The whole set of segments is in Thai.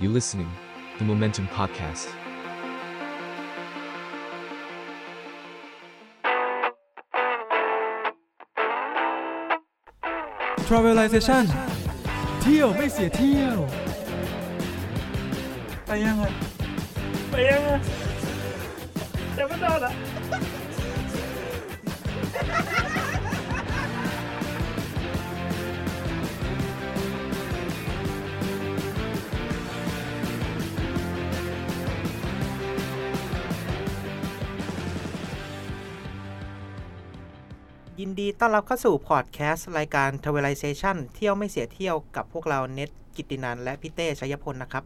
You listening, the Momentum Podcast. Travelization เที่ยวไม่เสียเที่ยว ไปยังไงไปยังไงยังไม่ได้ละ ยินดีต้อนรับเข้าสู่พอดแคสต์รายการ Travelization เที่ยวไม่เสียเที่ยวกับพวกเราเน็ตกิตินันและพี่เต้ชัยพลนะครับ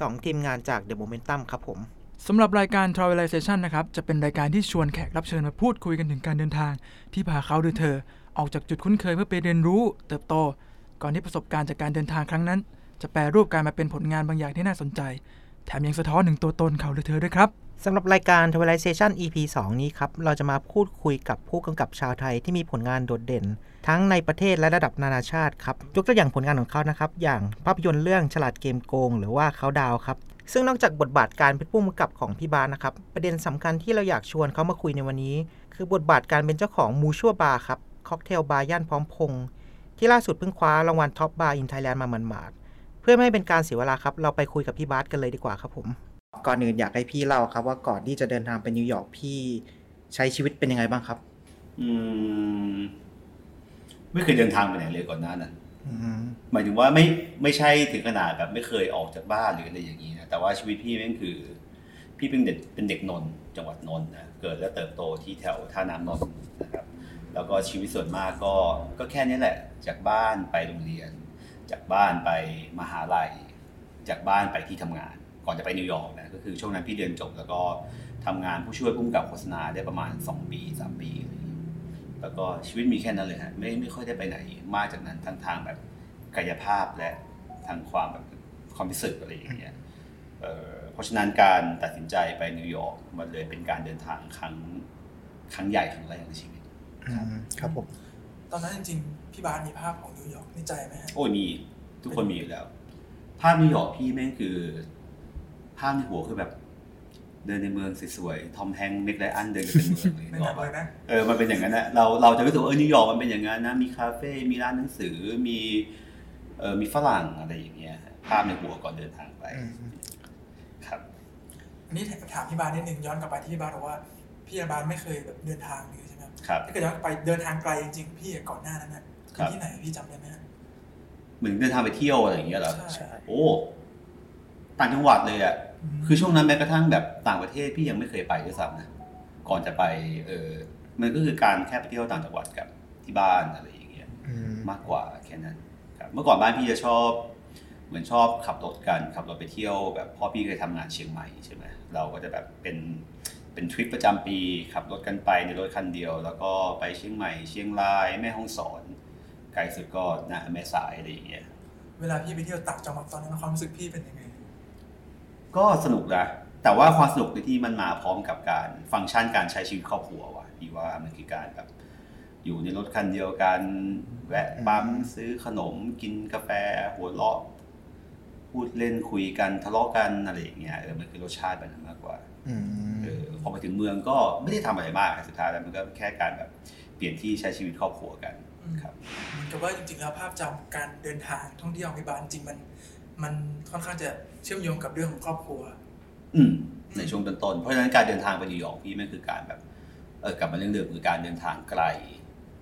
สองทีมงานจาก The Momentum ครับผมสำหรับรายการ Travelization นะครับ จะเป็นรายการที่ชวนแขกรับเชิญมาพูดคุยกันถึงการเดินทาง ที่พาเขาหรือเธอ ออกจากจุดคุ้นเคยเพื่อไปเรียนรู้ เติบโต ก่อนที่ประสบการณ์จากการเดินทางครั้งนั้น จะแปลรูปกลารมาเป็นผลงานบางอย่างที่น่าสนใจ แถมยังสะท้อนถึงตัวตนเขาหรือเธอด้วยครับ สำหรับรายการ Travelization EP 2 นี้ครับ เราจะมาพูดคุยกับผู้กำกับชาวไทยที่มีผลงานโดดเด่น ทั้งในประเทศและระดับนานาชาติครับ ยกตัวอย่างผลงานของเขานะครับ อย่างภาพยนตร์เรื่องฉลาดเกมโกง หรือว่าเขาดาวครับ ซึ่งนอกจากบทบาทการเป็นผู้กำกับของพี่บาสนะครับ ประเด็นสำคัญที่เราอยากชวนเขามาคุยในวันนี้ คือบทบาทการเป็นเจ้าของ Mutual Bar ครับค็อกเทลบาร์ย่านพร้อมพงษ์ที่ล่าสุดเพิ่งคว้ารางวัล Top Bar in Thailand มาหมาดๆเพื่อไม่ให้เป็นการเสียเวลาครับเราไปคุยกับพี่บาสกันเลยดีกว่าครับผม ก่อนอื่นอยากให้พี่เล่าครับ ว่าก่อนที่จะเดินทางไปนิวยอร์กพี่ใช้ชีวิตเป็นยังไงบ้างครับ อืม ไม่เคยเดินทางไปไหนเลยก่อนหน้านั้นอืมหมายถึงว่าไม่ไม่ใช่ถึงขนาดแบบไม่เคยออกจากบ้านหรืออะไรอย่างนี้นะแต่ว่าชีวิตพี่แม่งคือ พี่เป็นเด็กเป็นเด็กนนท์จังหวัดนนท์นะเกิดและเติบโตที่แถวท่าน้ำนนท์นะครับ แล้วก็ชีวิตส่วนมากก็ก็แค่นี้แหละ จากบ้านไปโรงเรียน จากบ้านไปมหาลัย จากบ้านไปที่ทำงาน ก่อนจะไปนิวยอร์กนะก็คือช่วงนั้นพี่เรียนจบแล้วก็ทำงานผู้ช่วยผู้กำกับโฆษณาได้ประมาณ 2 ปี 3 ปีอะไรอย่างเงี้ยแล้วก็ชีวิตมีแค่นั้นเลยฮะไม่ไม่ค่อยได้ไปไหนมากจากนั้นทั้งทางแบบกายภาพและทางความแบบความรู้สึกอะไรอย่างเงี้ยเอ่อเพราะฉะนั้นการตัดสินใจไปนิวยอร์กมันเลยเป็นการเดินทางครั้งครั้งใหญ่ครั้งแรกในชีวิตครับผมตอนนั้นจริงๆพี่บาสมีภาพของนิวยอร์กในใจไหมฮะโอ้ยมีทุกคนมีอยู่แล้ว ภาพนิวยอร์กพี่แม่งคือ ภาพในหัวคือแบบ เดินในเมืองสวยๆทอมแฮงค์เมกไลอันเดินกันเป็นเมืองเลยไม่นึกหอนัอกกเลปะยนะเออมันเป็นอย่างนั้นนะเราเราจะรู้สึกว่าเออนิวยอร์กมันเป็นอย่างนั้นนะมีคาเฟ่มีร้านหนังสือมีเออมีฝรั่งอะไรอย่างเงี้ยภาพในหัวก่อนเดินทางไปครับอันนี้ถามพี่บาสนิดนึงย้อนกลับไปที่พี่บาสบอกว่าพี่บาสไม่เคยแบบเดินทางเลยใช่ไหมครับครับถ้าเกิดย้อนไปเดินทางไกลจริงๆพี่ก่อนหน้านั้นน่ะครับที่ไหนพี่จำได้ไหมฮะเหมือนเดินทางไปเที่ยวอะไรอย่างเงี้ยเหรอใช่โอ้ ต่างจังหวัดเลยอะมคือช่วงนั้นแม้กระทั่งแบบต่างประเทศพี่ยังไม่เคยไปด้วยซ้ำนะก่อนจะไปเออมันก็คือการแค่ไปเที่ยวต่างจังหวัดกับที่บ้านอะไรอย่างเงี้ยมากกว่าแค่นั้นครับเมื่อก่อนบ้านพี่จะชอบ เหมือนชอบขับรถกันขับรถไปเที่ยวแบบพ่อพี่เคยทำงานเชียงใหม่ใช่ไหมเราก็จะแบบเป็นเป็นทริปประจำปีขับรถกันไปในรถคันเดียว แล้วก็ไปเชียงใหม่ เชียงรายแม่ฮ่องสอนไกลสุดก็นะแม่สายอะไรอย่างเงี้ยเวลาพี่ไปเที่ยวต่างจังหวัดตอนนั้นความรู้สึกพี่เป็นยังไง ก็สนุกนะแต่ว่าความสนุกในที่มันมาพร้อมกับการฟังก์ชันการใช้ชีวิตครอบครัวว่ะพี่ว่ามันคือการแบบอยู่ในรถคันเดียวกัน แวะปั๊มซื้อขนมกินกาแฟ หัวเราะพูดเล่นคุยกันทะเลาะกันอะไรอย่างเงี้ยเออมันคือรสชาติแบบนั้นมากกว่าเออพอไปถึงเมืองก็ไม่ได้ทำอะไรมากสุดท้ายแล้วมันก็แค่การแบบเปลี่ยนที่ใช้ชีวิตครอบครัวกันครับเหมือนกับว่าจริงๆแล้วภาพจำการเดินทางท่องเที่ยวของพี่บาสจริงๆมัน มันค่อนข้างจะเชื่อมโยงกับเรื่องของครอบครัว อืมในช่วงต้นๆเพราะฉะนั้นการเดินทางไปนิวยอร์กพี่มันคือการแบบเออกลับมาเรื่องเดิมคือการเดินทางไกล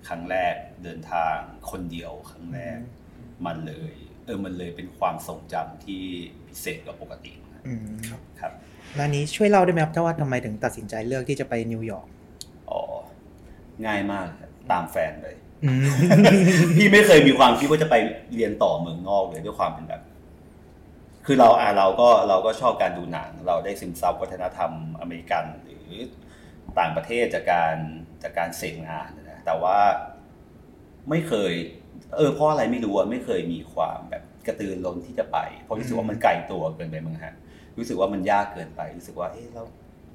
ครั้งแรกเดินทางคนเดียวครั้งแรก มันเลย เออมันเลยเป็นความทรงจำที่พิเศษกว่าปกตินะครับครับแล้วนี้ช่วยเล่าได้ไหมครับถ้าว่าทำไมถึงตัดสินใจเลือกที่จะไปนิวยอร์กอ๋อง่ายมากครับตามแฟนเลยพี่ไม่เคยมีความคิดว่าจะไปเรียนต่อเมืองนอกเลยด้วยความเป็นแบบ คือเราอะเราก็เราก็ชอบการดูหนัง เราได้ซึมซับวัฒนธรรมอเมริกันหรือต่างประเทศจากการจากการเสพงานนะแต่ว่าไม่เคย เออเพราะอะไรไม่รู้อะไม่เคยมีความแบบกระตือรือร้นที่จะไป เพราะรู้สึกว่ามันไกลตัวเกินไปมั้งฮะรู้สึกว่ามันยากเกินไป รู้สึกว่าเอ๊ะแล้ว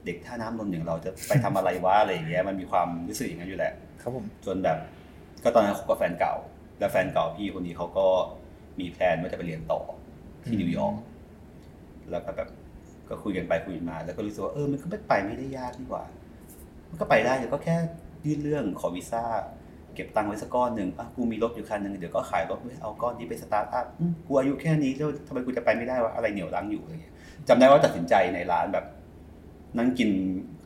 เด็กท่าน้ำนนท์อย่างเราจะไปทำอะไรวะอะไรอย่างเงี้ยมันมีความรู้สึกอย่างนั้นอยู่แหละ ครับผมจนแบบ ก็ตอนนั้นคบกับแฟนเก่า แล้วแฟนเก่าพี่คนนี้เขาก็มีแพลนว่าจะไปเรียนต่อ ที่นิวยอร์กแล้วก็แบบก็คุยกันไปคุยกันมา แล้วก็รู้สึกว่าเออมันก็ไม่ไปไม่ได้ยากนี่หว่า มันก็ไปได้เดี๋ยวก็แค่ยื่นเรื่องขอวีซ่าเก็บตังค์ไว้สักก้อนหนึ่งอะกูมีรถอยู่คันหนึ่งเดี๋ยวก็ขายรถไว้เอาก้อนนี้ไป start up อืมกูอายุแค่นี้แล้วทำไมกูจะไปไม่ได้วะอะไรเหนี่ยวรั้งอยู่อะไรเงี้ยจำได้ว่าตัดสินใจในร้านแบบ นั่งกิน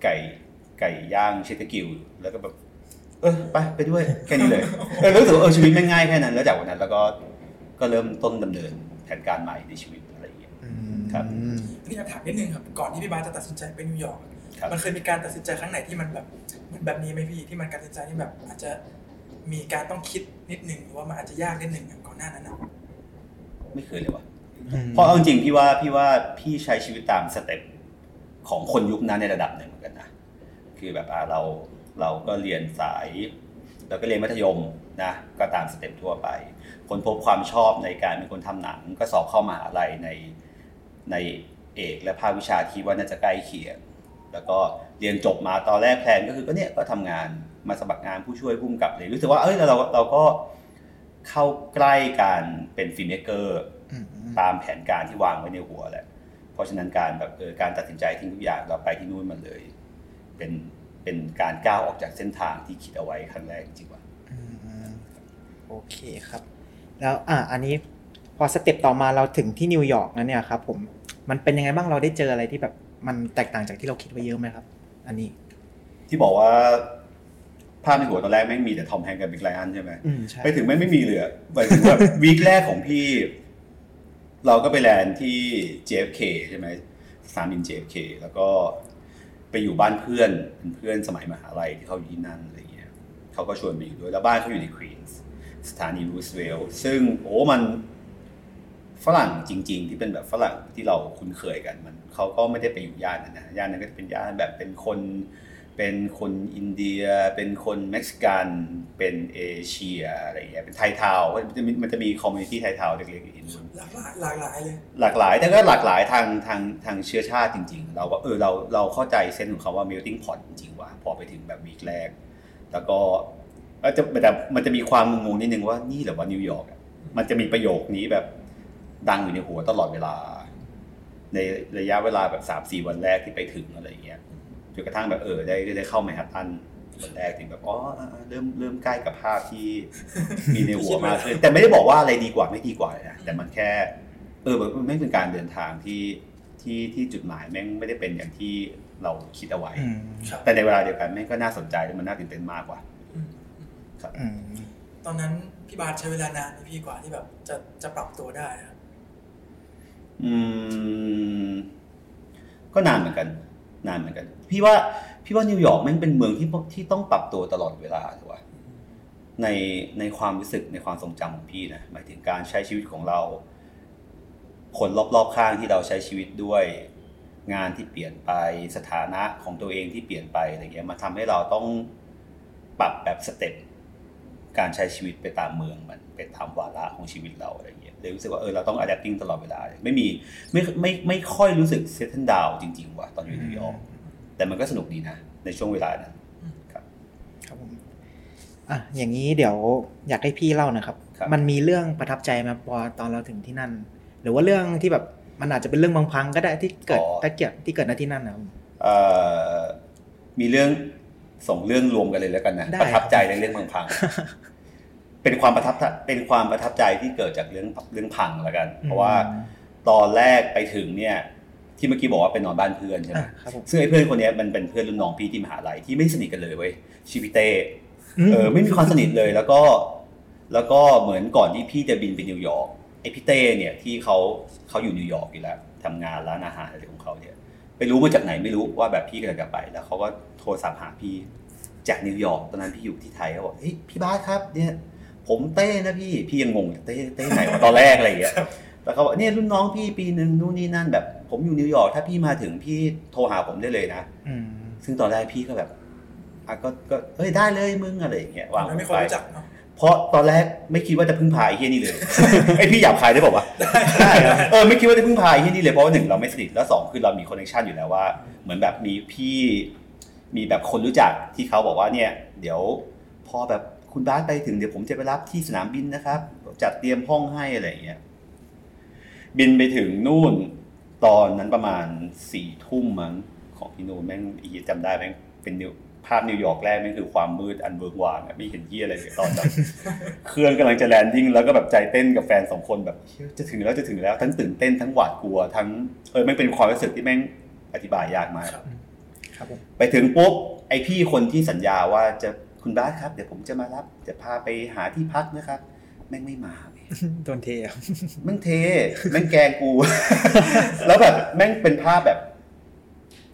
ไก่ไก่ย่าง Chester's Grill แล้วก็แบบเออไปไปด้วยแค่นี้เลยเออรู้สึกว่าเออชีวิตแม่งง่ายแค่นั้น แล้วจากวันนั้น แล้วก็ก็เริ่มต้นดำเนิน แผนการใหม่ในชีวิตอะไรอย่างเงี้ยครับนี่อยากถามนิดนึงครับก่อนที่พี่บาสจะตัดสินใจไปนิวยอร์กครับมันเคยมีการตัดสินใจครั้งไหนที่มันแบบเหมือนแบบนี้ไหมพี่ที่มันการตัดสินใจที่แบบอาจจะมีการต้องคิดนิดหนึ่งหรือว่ามันอาจจะยากนิดหนึ่งอะก่อนหน้านั้นอะไม่เคยเลยว่ะเพราะเอาจริงๆพี่ว่าพี่ว่าพี่ใช้ชีวิตตามสเต็ปของคนยุคนั้นในระดับหนึ่งเหมือนกันนะคือแบบอ่าเราเราก็เรียนสาย เราก็เรียนมัธยมนะก็ตาม step ทั่วไป ค้นพบความชอบในการเป็นคนทำหนัง ก็สอบเข้ามหาลัยในในเอกและภาควิชาที่ว่าน่าจะใกล้เคียง แล้วก็เรียนจบมาตอนแรก plan ก็คือก็เนี่ยก็ทำงานมาสมัครงานผู้ช่วยผู้กำกับเลยรู้สึกว่าเอ้ยเราเราก็เข้าใกล้การเป็น filmmaker ตามแผนการที่วางไว้ในหัวแหละ เพราะฉะนั้นการแบบเออการตัดสินใจทิ้งทุกอย่างเราไปที่นู่นมันเลย เป็น เป็นการก้าวออกจากเส้นทางที่คิดเอาไว้ครั้งแรกจริงๆว่ะอืมโอเคครับ แล้วอะอันนี้พอ step ต่อมาเราถึงที่นิวยอร์กแล้วเนี่ยครับผมมันเป็นยังไงบ้างเราได้เจออะไรที่แบบมันแตกต่างจากที่เราคิดไว้เยอะไหมครับ อันนี้ ที่บอกว่าภาพในหัวตอนแรกแม่งมีแต่ Tom Hanks กับ Meg Ryan ใช่ไหมอืมใช่ไปถึงแม่งไม่มีเลยอะหมายถึงแบบ week แรกของพี่ เราก็ไป land ที่ JFK ใช่ไหมสนามบิน JFK แล้วก็ ไปอยู่บ้านเพื่อนเป็นเพื่อนสมัยมหาลัยที่เขาอยู่ที่นั่นอะไรเงี้ยเขาก็ชวนไปอยู่ด้วยแล้วบ้านเขาอยู่ในควีนส์สถานี Roosevelt ซึ่งโอ้มันฝรั่งจริง ๆ ที่เป็นแบบฝรั่งที่เราคุ้นเคยกันมันเขาก็ไม่ได้ไปอยู่ย่านนั้นนะย่านนั้นก็จะเป็นย่านแบบเป็นคน เป็นคนอินเดีย เป็นคนเม็กซิกัน เป็นเอเชียอะไรอย่างเงี้ย เป็น Thai Town มันจะมีมันจะมี community Thai Town เล็กๆอยู่ที่นู่นหลากหลายหลากหลายเลย หลากหลาย แต่ก็หลากหลายทางทางทางเชื้อชาติจริง ๆ เราก็เออเราเราเข้าใจเส้นของเขาว่า melting pot จริงๆว่ะพอไปถึงแบบวีคแรก แล้วก็ก็จะแต่มันจะมีความงงๆนิดนึงว่านี่แหละว่านิวยอร์กอะมันจะมีประโยคนี้แบบดังอยู่ในหัวตลอดเวลา ในระยะเวลาแบบสามสี่วันแรกที่ไปถึงอะไรอย่างเงี้ย จนกระทั่งแบบเออได้ได้เข้าแมนฮัตตันวันแรกถึงแบบอ๋ออ่าอ่าเริ่มเริ่มใกล้กับภาพที่มีในหัวมากขึ้นแต่ไม่ได้บอกว่าอะไรดีกว่าไม่ดีกว่าเลยนะแต่มันแค่ เออมันไม่เป็นการเดินทางที่ที่ที่จุดหมายแม่งไม่ได้เป็นอย่างที่เราคิดเอาไว้อืมครับแต่ในเวลาเดียวกันแม่งก็น่าสนใจและมันน่าตื่นเต้นมากกว่าอืมครับอืมตอนนั้นพี่บาสใช้เวลานานไหมพี่กว่าที่แบบจะจะปรับตัวได้ครับอืม ก็นานเหมือนกัน นานเหมือนกัน พี่ว่าพี่ว่านิวยอร์กแม่งเป็นเมืองที่ที่ต้องปรับตัวตลอดเวลาถูกป่ะในในความรู้สึกในความทรงจำของพี่นะหมายถึงการใช้ชีวิตของเรา คนรอบๆข้างที่เราใช้ชีวิตด้วยงานที่เปลี่ยนไปสถานะของตัวเองที่เปลี่ยนไปอะไรเงี้ยมันทำให้เราต้องปรับแบบสเต็ปการใช้ชีวิตไปตามเมืองมันเป็นตามวาระของชีวิตเราอะไรเงี้ยเลยรู้สึกว่าเออเราต้อง adapting ตลอดเวลาไม่มีไม่ไม่ไม่ค่อยรู้สึก settle down จริง ๆ ว่ะตอนอยู่นิวยอร์ก แต่มันก็สนุกดีนะในช่วงเวลานั้นครับผมอะอย่างนี้เดี๋ยวอยากให้พี่เล่านะครับครับมันมีเรื่องประทับใจไหมพอตอนเราถึงที่นั่น หรือว่าเรื่องที่แบบมันอาจจะเป็นเรื่องบางพังก็ได้ที่เกิดตะเกียบที่เกิดณที่นั่นนะครับเอ่อมีเรื่องส่งเรื่องรวมกันเลยแล้วกันนะได้ประทับใจในเรื่องเมืองพังเป็นความประทับเป็นความประทับใจที่เกิดจากเรื่องเรื่องพังแล้วกัน เพราะว่าตอนแรกไปถึงเนี่ย ที่เมื่อกี้บอกว่าไปนอนบ้านเพื่อนใช่ไหมอะครับผมซึ่งไอ้เพื่อนคนเนี้ยมันเป็นเพื่อนรุ่นน้องพี่ที่มหาลัยที่ไม่สนิทกันเลยเว้ยชื่อพี่เต้อืมเออไม่มีความสนิทเลยแล้วก็ แล้วก็เหมือนก่อนที่พี่จะบินไปนิวยอร์กไอ้พี่เต้เนี่ยที่เขาเขาอยู่นิวยอร์กอยู่แล้วทำงานร้านอาหารอะไรของเขาเนี่ยไปรู้มาจากไหนไม่รู้ว่าแบบพี่กำลังจะไป แล้วเขาก็โทรศัพท์หาพี่จากนิวยอร์กตอนนั้นพี่อยู่ที่ไทยเขาบอกเฮ้ยพี่บาสครับเนี่ย ผมเต้นะพี่พี่ยังงงเต้เต้ไหนวะตอนแรกอะไรอย่างเงี้ย แล้วเขาบอกเนี่ยรุ่นน้องพี่ปีหนึ่งนู่นนี่นั่นแบบ ผมอยู่นิวยอร์กถ้าพี่มาถึงพี่โทรหาผมได้เลยนะอืมซึ่งตอนแรกพี่ก็แบบอะก็ก็เอ้ยได้เลยมึงอะไรอย่างเงี้ยวางมันไม่ผคนไปรู้จักเนาะเพราะตอนแรกไม่คิดว่าจะพึ่งพาไอ้เฮียนี่เลยไอยพี่หยาบคายได้บอกว่าวะได้เออไม่คิดว่าจะพึ่งพาไอ้เฮียนี่เลยเพราะว่าหนึ่งเราไม่สนิทแล้วสองคือเรามี connection อยู่แล้วว่า เหมือนแบบมีพี่มีแบบคนรู้จักที่เขาบอกว่าเนี่ย เดี๋ยวพอแบบคุณบาสไปถึงเดี๋ยวผมจะไปรับที่สนามบินนะครับ จัดเตรียมห้องให้อะไรอย่างเงี้ย บินไปถึงนู่น ตอนนั้นประมาณสี่ทุ่มมั้งของพี่นูนแม่งอีจำได้แม่งเป็นนิวภาพนิวยอร์กแรกแม่งคือความมืดอันเวิ้งว้างอะไม่เห็นที่อะไรเลยตอนแบบเครื่องกำลังจะ landing แล้วก็แบบใจเต้นกับแฟนสองคนแบบเฮ้ยจะถึงแล้วจะถึงแล้วทั้งตื่นเต้นทั้งหวาดกลัว ทั้งเออแม่งเป็นความรู้สึกที่แม่งอธิบายยากมากครับครับผมไปถึงปุ๊บไอพี่คนที่สัญญาว่าจะคุณบ้าสครับ เดี๋ยวผมจะมารับ จะพาไปหาที่พักนะครับ แม่งไม่มาเว้ย โดนเทอะแม่งเทแม่งแกล้งกู แล้วแบบแม่งเป็นภาพแบบ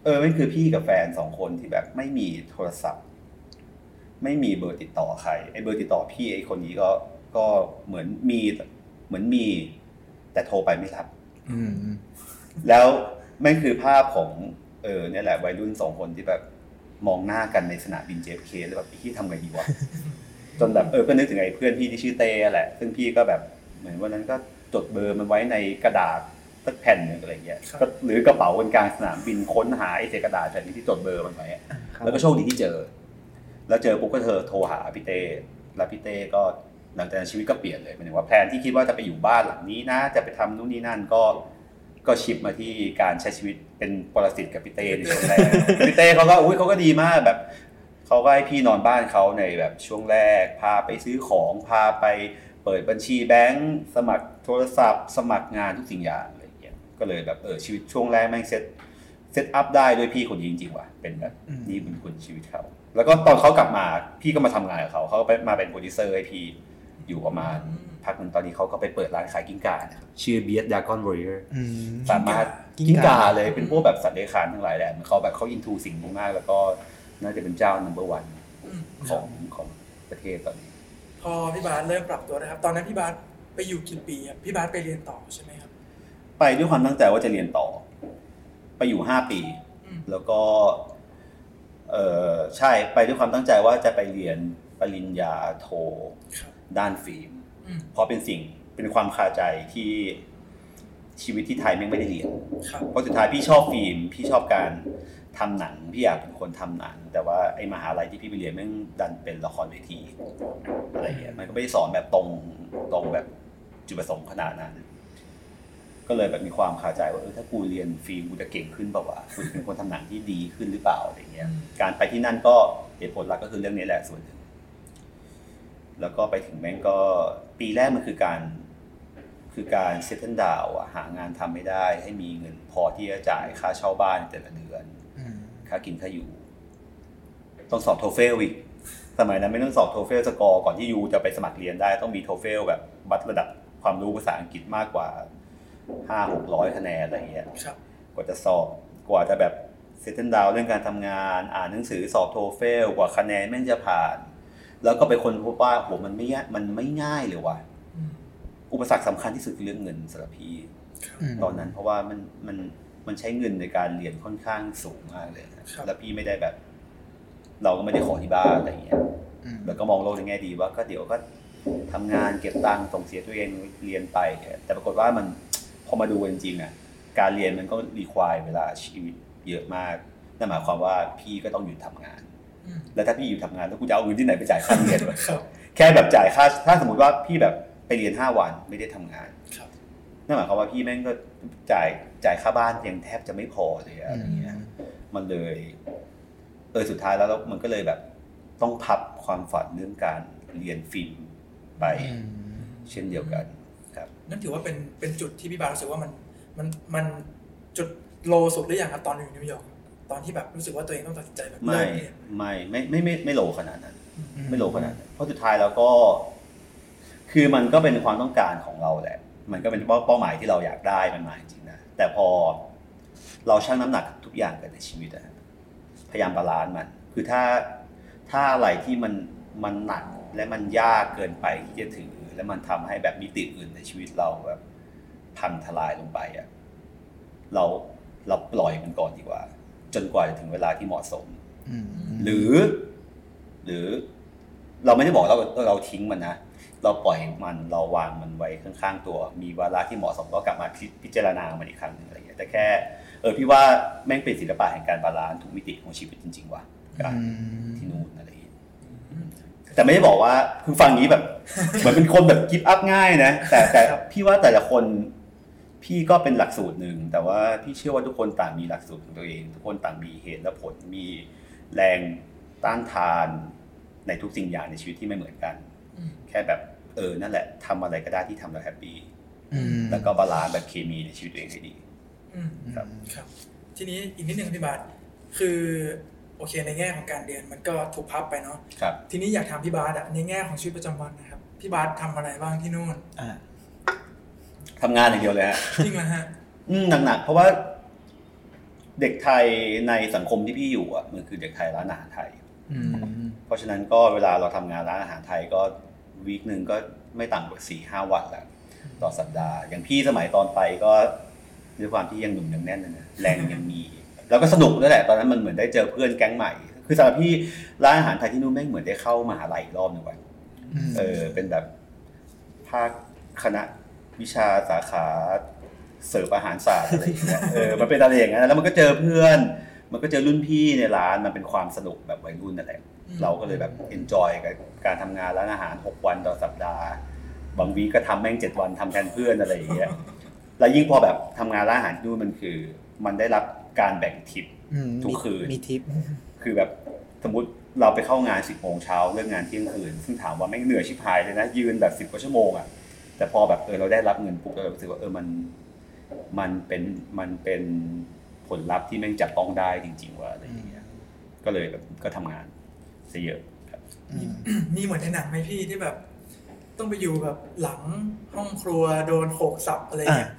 เออแม่งคือพี่กับแฟนสองคนที่แบบไม่มีโทรศัพท์ ไม่มีเบอร์ติดต่อใครไอเบอร์ติดต่อพี่ไอคนนี้ก็ก็เหมือนมีเหมือนมี แต่โทรไปไม่รับอืมแล้วแม่งคือภาพของ เออเนี่ยแหละวัยรุ่นสองคนที่แบบมองหน้ากันในสนามบินเจฟเคแล้วแบบพี่ทำไงดีวะ จนแบบเออก็นึกถึงไอ้เพื่อนพี่ที่ชื่อเต้แหละ ซึ่งพี่ก็แบบเหมือนวันนั้นก็จดเบอร์มันไว้ในกระดาษสักแผ่นหนึ่งอะไรเงี้ยครับก็หรือกระเป๋าบนกลางสนามบินค้นหาไอ้เศษกระดาษแผ่นนี้ที่จดเบอร์มันไว้อะครับแล้วก็โชคดีที่เจอ แล้วเจอปุ๊บก็เธอโทรหาพี่เต้แล้วพี่เต้ก็หลังจากนั้นชีวิตก็เปลี่ยนเลยหมายถึงว่าแผนที่คิดว่าจะไปอยู่บ้านหลังนี้นะ จะไปทำนู่นนี่นั่นก็ก็ชิปมาที่การใช้ชีวิตเป็นปรสิตกับพี่เต้ในช่วงแรกพี่เต้เขาก็อุ้ยเขาก็ดีมากแบบ เขาก็ให้พี่นอนบ้านเขาในแบบช่วงแรก พาไปซื้อของพาไปเปิดบัญชีแบงก์สมัครโทรศัพท์ สมัครงานทุกสิ่งอย่างอะไรอย่างเงี้ยก็เลยแบบเออชีวิตช่วงแรกแม่งเซ็ตset up ได้ด้วยพี่คนนี้จริงๆว่ะเป็นแบบอืมนี่เป็นคนชีวิตเขาแล้วก็ตอนเขากลับมาพี่ก็มาทำงานกับเขาเขาก็ไปมาเป็นโปรดิวเซอร์ให้พี่อยู่ประมาณพักหนึ่งตอนนี้เขาก็ไปเปิดร้านขายกิ้งก่านะครับชื่อ Bearded Dragon Warrior อืมสามารถกิ้กิ้งงก่าก่าเลยเป็นพวกแบบสัตว์เลื้อยคลานทั้งหลายแหละเขาแบบเขา into สิ่งนี้มาก แล้วก็ น่าจะเป็นเจ้า number one อืมของของประเทศตอนนี้ พอพี่บาสเริ่มปรับตัวนะครับ ตอนนั้นพี่บาสไปอยู่กี่ปีครับพี่บาสไปเรียนต่อใช่ไหมครับ ไปด้วยความตั้งใจว่าจะเรียนต่อ ไปอยู่ห้าปีอืมแล้วก็เออใช่ไปด้วยความตั้งใจว่าจะไปเรียนปริญญาโทครับด้านฟิล์มอืมเพราะเป็นสิ่งเป็นความคาใจที่ชีวิตที่ไทยแม่งไม่ได้เรียนครับเพราะสุดท้ายพี่ชอบฟิล์มพี่ชอบการ ทำหนังพี่อยากเป็นคนทำหนัง แต่ว่าไอ้มหาลัยที่พี่ไปเรียนแม่งดันเป็นละครเวทีอะไรเงี้ยมันก็ไม่ได้สอนแบบตรงตรงแบบจุดประสงค์ขนาดนั้น ก็เลยแบบมีความคาใจว่าเออถ้ากูเรียนฟิล์มกูจะเก่งขึ้นเปล่าวะกูจะเป็นคนทำหนังที่ดีขึ้นหรือเปล่าอะไรเงี้ยอืมการไปที่นั่นก็เหตุผลหลักก็คือเรื่องนี้แหละส่วนหนึ่งแล้วก็ไปถึงแม่งก็ปีแรกมันคือการคือการ settle down หางานทำไม่ได้ ให้มีเงินพอที่จะจ่ายค่าเช่าบ้านแต่ละเดือนอืม ค่ากินค่าอยู่ ต้องสอบ TOEFL อีก สมัยนั้นไม่ต้องสอบ TOEFL score ก่อนที่ you จะไปสมัครเรียนได้ ต้องมี TOEFL แบบวัดระดับความรู้ภาษาอังกฤษมากกว่าห้าหกร้อยคะแนนอะไรเงี้ยครับกว่าจะสอบกว่าจะแบบ settle down เรื่องการทำงาน อ่านหนังสือสอบ TOEFL กว่าคะแนนแม่งจะผ่าน แล้วก็ไปค้นพบว่าโหมันไม่ยากมันไม่ง่ายเลยว่ะอืมอุปสรรคสำคัญที่สุดคือเรื่องเงินสำหรับพี่ครับอืมตอนนั้นเพราะว่ามันมัน มันใช้เงินในการเรียนค่อนข้างสูงมากเลยนะครับแล้วพี่ไม่ได้แบบ เราก็ไม่ได้ขอที่บ้านอะไรอย่างเงี้ยอืมแล้วก็มองโลกในแง่ดีว่าก็เดี๋ยวก็ทำงานเก็บตังค์ส่งเสียตัวเองเรียนไป แต่ปรากฏว่ามันพอมาดูจริงๆอะการเรียนมันก็รีควายเวลาชีวิตเยอะมากนั่นหมายความว่าพี่ก็ต้องหยุดทำงานอืมแล้วถ้าพี่หยุดทำงานแล้วกูจะเอาเงินที่ไหนไปจ่ายค่าเรียนวะครับแค่แบบจ่ายค่า ถ้าสมมติว่าพี่แบบไปเรียนห้าวันไม่ได้ทำงานครับนั่นหมายความว่าพี่แม่งก็จ่าย จ่ายค่าบ้านยังแทบจะไม่พอเลยอะอะไรเงี้ยมันเลย เออสุดท้ายแล้วแล้วมันก็เลยแบบ ต้องพับความฝันเรื่องการเรียนฟิล์มไปอืมเช่นเดียวกัน ครับ นั่นถือว่าเป็นเป็นจุดที่พี่บาสรู้สึกว่ามันมันมันจุด low สุดหรือยังครับตอนอยู่นิวยอร์กตอนที่แบบรู้สึกว่าตัวเองต้องตัดสินใจแบบไม่เลิกเรียนไม่ไม่ไม่ไม่ไม่ low ขนาดนั้นอืมไม่ low ขนาดนั้นเพราะสุดท้ายแล้วก็ คือมันก็เป็นความต้องการของเราแหละ มันก็เป็นเป้าเป้าหมายที่เราอยากได้มันมาจริงๆนะแต่พอเราชั่งน้ำหนักทุกอย่างกันในชีวิตอะพยายาม balance มัน คือถ้าถ้าอะไรที่มันมันหนักและมันยากเกินไปที่จะถือ และมันทำให้แบบมิติอื่นในชีวิตเราแบบพังทลายลงไปอะเราเราปล่อยมันก่อนดีกว่า จนกว่าจะถึงเวลาที่เหมาะสมอืมหรือ หรือเราไม่ได้บอกเราเราทิ้งมันนะ เราปล่อยมันเราวางมันไว้ข้างๆตัว มีเวลาที่เหมาะสมก็กลับมาพิพิจารณามันอีกครั้งหนึ่งอะไรอย่างเงี้ยแต่แค่เออพี่ว่าแม่งเป็นศิลปะแห่งการ balance ทุกมิติของชีวิตจริง ๆ ว่ะการอืมที่นู่นอะไรอย่างเงี้ยแต่ไม่ได้บอกว่าคือฟังนี้แบบเหมือนเป็นคนแบบ give up ง่ายนะแต่แต่พี่ว่าแต่ละคนพี่ก็เป็นหลักสูตรหนึ่งแต่ว่าพี่เชื่อว่าทุกคนต่างมีหลักสูตรของตัวเอง ทุกคนต่างมีเหตุและผลมีแรงต้านทานในทุกสิ่งอย่างในชีวิตที่ไม่เหมือนกันอืม แค่แบบเออนั่นแหละทำอะไรก็ได้ที่ทำแล้ว happyอืมแล้วก็ balance แบบเคมีในชีวิตตัวเองให้ดีอืมครับครับ ทีนี้อีกนิดนึงพี่บาสคือโอเคในแง่ของการเรียนมันก็ถูกพับไปเนาะครับทีนี้อยากถามพี่บาสอะในแง่ของชีวิตประจำวันนะครับพี่บาสทำอะไรบ้างที่นู่นอ่าทำงานอย่างเดียวเลยฮะจริงเหรอฮะอืมหนักๆเพราะว่า เด็กไทยในสังคมที่พี่อยู่อะมันคือเด็กไทยร้านอาหารไทยอืมเพราะฉะนั้นก็เวลาเราทำงานร้านอาหารไทยก็ วีคหนึ่งก็ไม่ต่ำกว่าสี่ห้าวันแหละต่อสัปดาห์ อย่างพี่สมัยตอนไปก็ด้วยความที่ยังหนุ่มยังแน่นนะนะแรงยังมี แล้วก็สนุกด้วยแหละตอนนั้นมันเหมือนได้เจอเพื่อนแก๊งใหม่ คือสำหรับพี่ร้านอาหารไทยที่นู่นแม่งเหมือนได้เข้ามหาลัยอีกรอบหนึ่งวันเออเป็นแบบภาคคณะวิชาสาขาเสิร์ฟอาหารศาสตร์อะไรอย่างเงี้ยเออมันเป็นอะไรอย่างเงี้ยแล้วมันก็เจอเพื่อน มันก็เจอรุ่นพี่ในร้านมันเป็นความสนุกแบบวัยรุ่นนั่นแหละอืม เราก็เลยแบบเอนจอยกับการทำงานร้านอาหาร 6 วันต่อสัปดาห์ บางวีคก็ทำแม่งเจ็ดวันทำแทนเพื่อนอะไรอย่างเงี้ยแล้วยิ่งพอแบบทำงานร้านอาหารที่นู่นมันคือ มันได้รับการแบ่งทิปอืมทุกคืนมีทิป คือแบบสมมติเราไปเข้างานสิบโมงเช้าเลิกงานเที่ยงคืน ซึ่งถามว่าแม่งเหนื่อยชิบหายเลยนะ ยืนแบบสิบ10กว่าชั่วโมงอะ่ะแต่พอแบบเออเราได้รับเงินปุ๊บเรารู้สึกว่าเออมันมันเป็นมันเป็นผลลัพธ์ที่แม่งจับต้องได้จริง ๆ ว่าอะไรอย่างเงี้ยก็เลยแบบก็ทำงาน ซะเยอะครับมีเหมือนในหนังไหมพี่ที่แบบ ต้องไปอยู่แบบหลังห้องครัวโดนโขกสับอะไรเงี้ย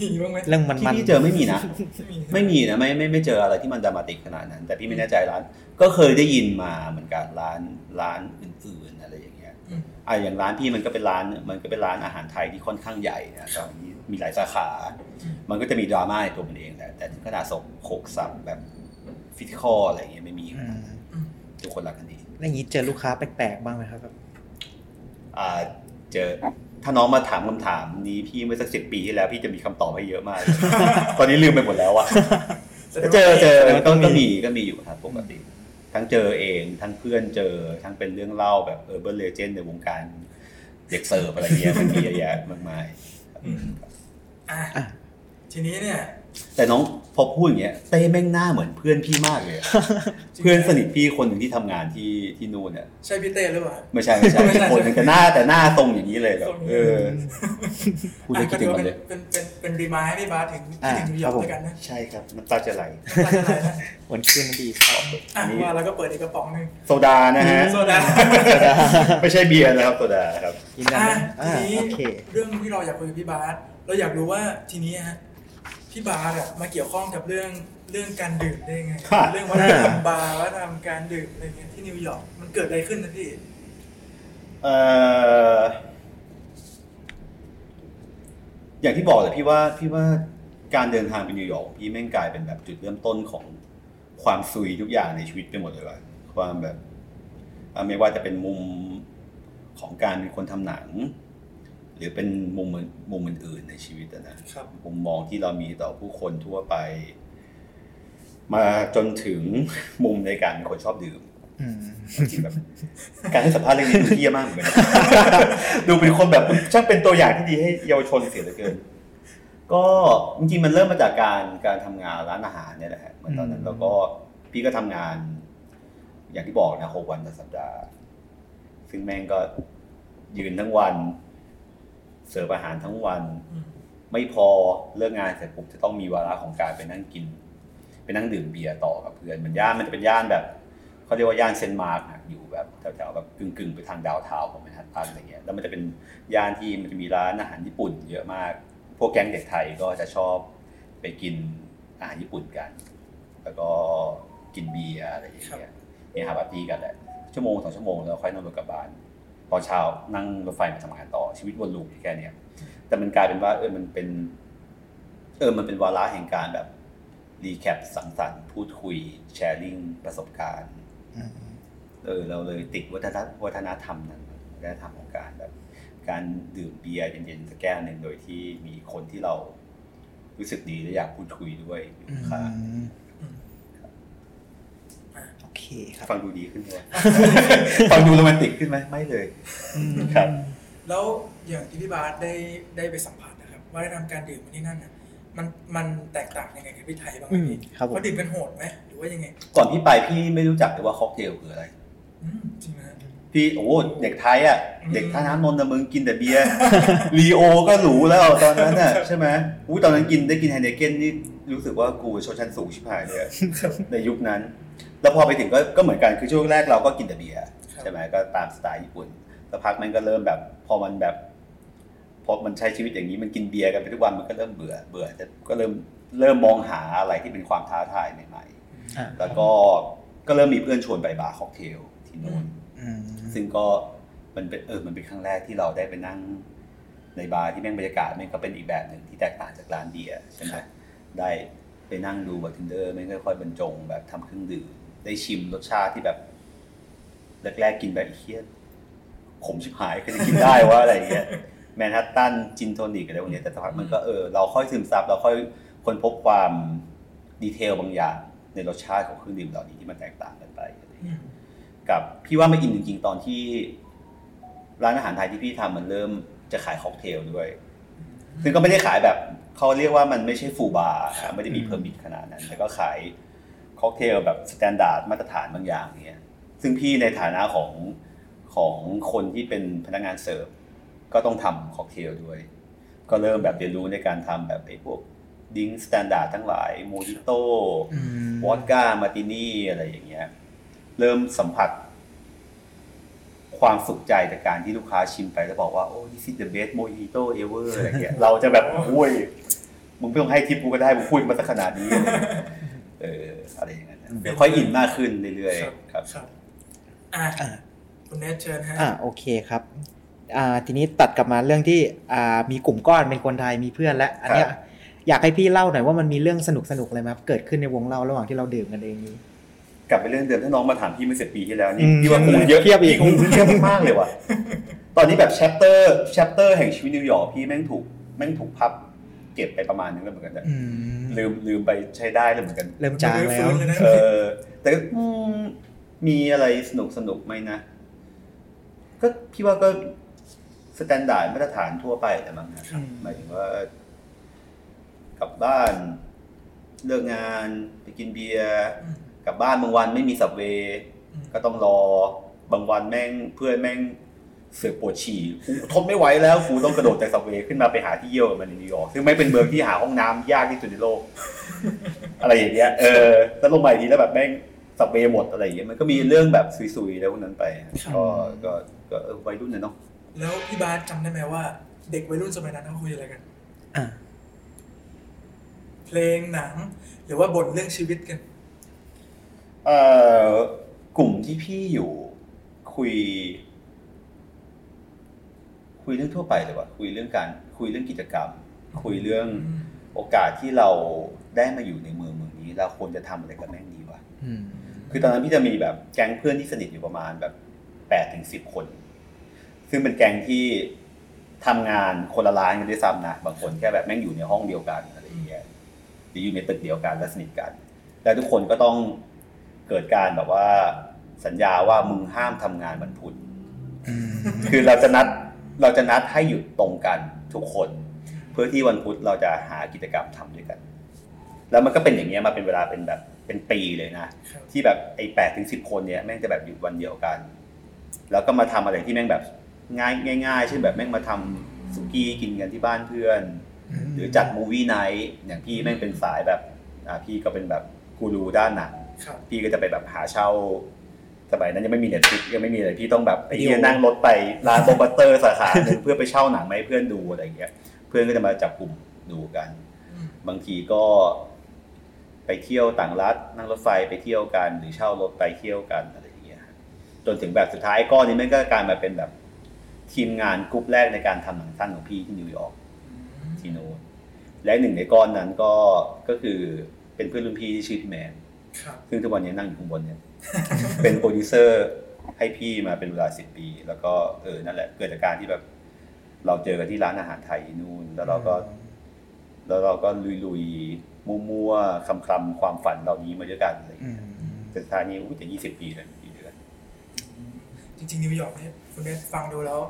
มีบ้างไหมเรื่องมันที่มันพี่เจอไม่มีนะไม่มีไม่มีนะไม่ไม่ไม่เจออะไรที่มันดรามาติกขนาดนั้น แต่พี่ไม่แน่ใจร้าน ก็เคยได้ยินมาเหมือนกันร้านร้านอื่นๆอะไรอย่างเงี้ยอืมอะอย่างร้านพี่มันก็เป็นร้าน มันก็เป็นร้านอาหารไทยที่ค่อนข้างใหญ่นะตอนนี้มีหลายสาขา มันก็จะมีดราม่าในตัวมันเองแหละแต่ถึงขนาดส่งโขกสับแบบ physical อะไรอย่างเงี้ยไม่มีอืมอืม ทุกคนรักกันดีแล้วอย่างนี้เจอลูกค้าแปลกๆบ้างไหมครับแบบอ่าเจอถ้าน้องมาถามคำถามนี้พี่เมื่อสักสิบปีที่แล้ว พี่จะมีคำตอบให้เยอะมาก ตอนนี้ลืมไปหมดแล้วอะแสดงว่าเจอเจอแสดงว่าก็ต้องมีก็มีก็มีอยู่ครับปกติ ทั้งเจอเองทั้งเพื่อนเจอทั้งเป็นเรื่องเล่าแบบ urban legend ในวงการเด็กเสิร์ฟอะไรเงี้ยมันมีเยอะแยะมากมายอืมอะอะทีนี้เนี่ย แต่น้อง พอพูดอย่างเงี้ยเต้แม่งหน้าเหมือนเพื่อนพี่มากเลยอะเพื่อนสนิทพี่คนหนึ่งที่ทำงานที่ที่นู่นเนี่ย ใช่พี่เต้หรือเปล่า ไม่ใช่ไม่ใช่ไม่ใช่ คนหนึงแต่หน้าแต่หน้าตรงอย่างนี้เลยแบบทรงนี้เออพูดแล้วคิดถึงมันเลยเป็นเป็นเป็นรีมายให้พี่บาสถึงอ่าถึงนิวยอร์กแล้วกันนะใช่ครับน้ำตาจะไหล ไม่เป็นไรนะวันคืนดีครับ อะว่าแล้วก็เปิดอีกกระป๋องหนึ่งโซดานะฮะ โซดา ไม่ใช่เบียร์นะครับโซดาครับกินได้อะไหมอ่าทีนี้โอเค เรื่องที่เราอยากคุยกับพี่บาสเราอยากรู้ว่าทีนี้ฮะ พี่บาสอะมาเกี่ยวข้องกับเรื่องเรื่องการดื่มได้ยังไงค่ะเรื่องวัฒนธรรมบาร์วัฒนธรรมการดื่มอะไรเงี้ยที่นิวยอร์กมันเกิดอะไรขึ้นนะพี่ เอ่ออย่างที่บอกเลยพี่ว่าพี่ว่าการเดินทางไปนิวยอร์กพี่แม่งกลายเป็นแบบจุดเริ่มต้นของความซุยทุกอย่างในชีวิตไปหมดเลยว่ะความแบบอะไม่ว่าจะเป็นมุมของการเป็นคนทำหนังห รือเป็นมุมอื่นมุมอื่นๆในชีวิตอะนะครับมุมมองที่เรามีต่อผู้คนทั่วไป มาจนถึงมุมในการเป็นคนชอบดื่มอืมจริงๆแบบการให้สัมภาษณ์เรื่องนี้ดูเยี่ยมากเหมือนกันดูเป็นคนแบบช่างเป็นตัวอย่างที่ดีให้เยาวชนเสียเหลือเกิน ก็จริงๆมันเริ่มมาจากการการทำงานร้านอาหารเนี่ยแหละฮะเหมือนตอนนั้นเราก็พี่ก็ทำงาน อย่างที่บอกนะหกวันต่อสัปดาห์ ซึ่งแม่งก็ยืนทั้งวัน เสิร์ฟอาหารทั้งวันอืมไม่พอเลิกงานเสร็จปุ๊บจะต้องมีเวลาของการไปนั่งกิน ไปนั่งดื่มเบียร์ต่อกับเพื่อนมันย่านมันจะเป็นย่านแบบเขาเรียกว่าย่านเซนต์มาร์กอะอยู่แบบแถวๆแบบกึ่งๆ ไปทาง downtown ของแมนฮัตตันอะไรเงี้ยแล้วมันจะเป็นย่านที่มันจะมีร้านอาหารญี่ปุ่น เยอะมาก พวกแก๊งเด็กไทยก็จะชอบไปกินอาหารญี่ปุ่นกัน แล้วก็กินเบียร์อะไรอย่างเงี้ยเนี่ยหาปาร์ตี้กันแหละชั่วโมงสองชั่วโมงแล้วค่อยนั่งรถกลับบ้าน ตอนเช้านั่งรถไฟมาทำงานต่อชีวิตวน loop แค่เนี้ยแต่มันกลายเป็นว่าเออมันเป็น เออมันเป็นวาระแห่งการแบบ recap สังสรรค์พูดคุย sharing ประสบการณ์อืมเออเราเลยติดวัฒนวัฒนธรรมนั้นวัฒนธรรมของการแบบ การดื่มเบียร์เย็นๆสักแก้วหนึ่งโดยที่มีคนที่เรารู้สึกดีและอยากพูดคุยด้วยอยู่อืข้างมโอ เคครับ ฟังดูดีขึ้นไหมฟังดูโรแมนติกขึ้นไหมไม่เลยอืมครับ แล้วอย่างที่พี่บาสได้ได้ไปสัมผัสนะครับวัฒนธรรมการดื่มที่นั่นน่ะมันมันแตกต่างยังไงกับที่ไทยบ้างไหมอืมพี่ครับผมเขาดื่มกันโหดไหมหรือว่ายังไง ก่อนพี่ไปพี่ไม่รู้จักเลยว่าค็อกเทลคืออะไรอืมจริงไหมฮะพี่โอ้เด็กไทยอะอืมเด็กท่าน้ำนนท์นะมึงกินแต่เบียร์ลีโอก็หรูแล้วตอนนั้นน่ะใช่ไหมอุ้ยตอนนั้นกินได้กิน Heineken นี่รู้สึกว่ากูชนชั้นสูงชิบหายเลยอะในยุคนั้น แล้วพอไปถึงก็ก็เหมือนกันคือช่วงแรกเราก็กินแต่เบียร์ใช่ไหมก็ตามสไตล์ญี่ปุ่นสักพักมันก็เริ่มแบบ พอมันแบบพอมันใช้ชีวิตอย่างนี้มันกินเบียร์กันไปทุกวันมันก็เริ่มเบื่อเบื่อแต่ก็เริ่มเริ่มมองหาอะไรที่เป็นความท้าทายใหม่ๆอ่าแล้วก็ก็เริ่มมีเพื่อนชวนไปบาร์ค็อกเทลที่นู่นอืมซึ่งก็มันเป็นเออมันเป็นครั้งแรกที่เราได้ไปนั่งในบาร์ที่แม่งบรรยากาศแม่งก็เป็นอีกแบบหนึ่งที่แตกต่างจากร้านเบียร์ใช่ไหมได้ไปนั่งดูบาร์เทนเดอร์แม่งค่อยๆบรรจงแบบทำเครื่องดื่ม ได้ชิมรสชาติที่แบบแรกๆกินแบบเชี่ยขมชิบหายใครจะกินได้วะอะไรเงี้ยManhattan gin tonic อะไรพวกเนี้ยแต่สักพักมันก็เออเราค่อยซึมซับเราค่อยค้นพบความ detail บางอย่างในรสชาติของเครื่องดื่มเหล่านี้ที่มันแตกต่างกันไปกับพี่ว่าไม่อินจริงๆตอนที่ร้านอาหารไทยที่พี่ทำมันเริ่มจะขายค็อกเทลด้วย ซึ่งก็ไม่ได้ขายแบบเขาเรียกว่ามันไม่ใช่ full bar อะไม่ได้มี permit ขนาดนั้นแต่ก็ขาย ค็อกเทลแบบ standard มาตรฐานบางอย่างเนี่ยซึ่งพี่ในฐานะของของคนที่เป็นพนักงานเสิร์ฟก็ต้องทำค็อกเทลด้วย ก็เริ่มแบบเรียนรู้ในการทำแบบไอ้พวก drink standard ทั้งหลายโมฮิโต้อืม vodka martini อะไรอย่างเงี้ยเริ่มสัมผัส ความสุขใจจากการที่ลูกค้าชิมไปแล้วบอกว่าโอ้ this is the best mojito ever อะไรเงี้ยเราจะแบบโอ้ยมึงไม่ต้องให้ทิปกูก็ได้มึงพูดมาสักขนาดนี้อะไร เงี้ยเอออะไรอย่างเงี้ยเดี๋ยวค่อยอินมากขึ้นเรื่อยๆครับครับอะอ่าคุณเนทเชิญฮะอ่าโอเคครับอ่าทีนี้ตัดกลับมาเรื่องที่อ่ามีกลุ่มก้อนเป็นคนไทยมีเพื่อนและอันเนี้ยครับอยากให้พี่เล่าหน่อยว่ามันมีเรื่องสนุกสนุกๆอะไรไหมครับเกิดขึ้นในวงเราระหว่างที่เราดื่มกันเองนี้กลับไปเรื่องเดิมถ้าน้องมาถามพี่เมื่อสิบปีที่แล้วนี่อืมพี่ว่าคงเยอะเทียบอีกพี่คงเทียบมากเลยว่ะตอนนี้แบบ chapter chapter แห่งชีวิตนิวยอร์กพี่แม่งถูกแม่งถูกพับ เก็บไปประมาณนึงแล้วเหมือนกันนะอืมลืมลืมไปใช้ได้แล้วเหมือนกันเริ่มจางแล้วฟื้นเลยนะเออแต่ก็อืมมีอะไรสนุกสนุกไหมนะ ก็พี่ว่าก็ standard มาตรฐานทั่วไปแต่มั้งนะหมายถึงว่า กลับบ้าน เลิกงาน ไปกินเบียร์อืมกลับบ้านบางวันไม่มี subway อืมก็ต้องรอบางวันแม่งเพื่อนแม่ง เสือกปวดฉี่กูทนไม่ไหวแล้วกูต้องกระโดดจาก subway ขึ้นมาไปหาที่เยี่ยวกับมันในนิวยอร์กซึ่งแม่งเป็นเมืองที่หาห้องน้ำยากที่สุดในโลก อะไรอย่างเงี้ยเออแล้วลงมาอีกทีแล้วแบบแม่งสับเวย์หมดอะไรอย่างเงี้ยมันก็มีเรื่องแบบซุยๆแล้วพวกนั้นไป ก็ก็ก็เออวัยรุ่นนะเนาะแล้วพี่บาสจำได้ไหมว่า เด็กวัยรุ่นสมัยนั้นเขาคุยอะไรกันอ่าเพลงหนัง หรือว่าบ่นเรื่องชีวิตกันเอ่อกลุ่มที่พี่อยู่คุย คุยเรื่องทั่วไปเลยว่ะคุยเรื่องการคุยเรื่องกิจกรรม คุยเรื่องอืมโอกาสที่เราได้มาอยู่ในเมืองเมืองนี้ เราควรจะทำอะไรกับแม่งดีวะอืมคือตอนนั้นพี่จะมีแบบแก๊งเพื่อนที่สนิทอยู่ประมาณแบบแปดถึงสิบคน ซึ่งเป็นแก๊งที่ทำงานคนละร้านกันด้วยซ้ำนะบางคนแค่แบบแม่งอยู่ในห้องเดียวกันอะไรอย่างเงี้ยหรืออยู่ในตึกเดียวกันและสนิทกัน แล้วทุกคนก็ต้องเกิดการแบบว่าสัญญาว่ามึงห้ามทำงานวันพุธอืมคือเราจะนัด เราจะนัดให้หยุดตรงกันทุกคน เพื่อที่วันพุธเราจะหากิจกรรมทำด้วยกัน แล้วมันก็เป็นอย่างเงี้ยมาเป็นเวลาเป็นแบบเป็นปีเลยนะครับที่แบบไอ้แปดถึงสิบคนเนี่ยแม่งจะแบบหยุดวันเดียวกัน แล้วก็มาทำอะไรที่แม่งแบบง่ายง่ายๆเช่นแบบแม่งมาทำสุกี้กินกันที่บ้านเพื่อน หรือจัดมูวี่ไนท์อย่างพี่แม่งเป็นสายแบบอ่าพี่ก็เป็นแบบกูรูด้านหนังครับพี่ก็จะไปแบบหาเช่า สมัยนั้นยังไม่มี Netflix ยังไม่มีอะไรพี่ต้องแบบไอ้วิดีโอเหี้ยนั่งรถไปร้านโบบัตเตอร์สาขาหนึ่งเพื่อไปเช่าหนังมาให้เพื่อนดูอะไรอย่างเงี้ย เพื่อนก็จะมาจับกลุ่มดูกันอืมบางทีก็ ไปเที่ยวต่างรัฐนั่งรถไฟไปเที่ยวกัน หรือเช่ารถไปเที่ยวกันอะไรอย่างเงี้ยจนถึงแบบสุดท้ายก้อนนี้แม่งก็กลายมาเป็นแบบ ทีมงานกลุ่มแรกในการทำหนังสั้นของพี่ที่นิวยอร์กที่โน้นและหนึ่งในก้อนนั้นก็ก็คือเป็นเพื่อนรุ่นพี่ที่ชื่อพี่แมนครับซึ่งทุกวันนี้นั่งอยู่ข้างบนเนี่ย เป็นโปรดิวเซอร์ให้พี่มาเป็นเวลาสิบปี แล้วก็เออนั่นแหละเกิดจากการที่แบบ เราเจอกันที่ร้านอาหารไทยที่นู่น แล้วเราก็ แล้วเราก็ลุยๆมั่วๆคลำๆความฝันเหล่านี้มาด้วยกันอะไรอย่างอืเงี้ยอืมแต่สุดท้ายนี้อุ้ยจะยี่สิบปีเลยกี่เดือนจริงๆนิวยอร์กเนี่ยคุณเนทฟังดูแล้ว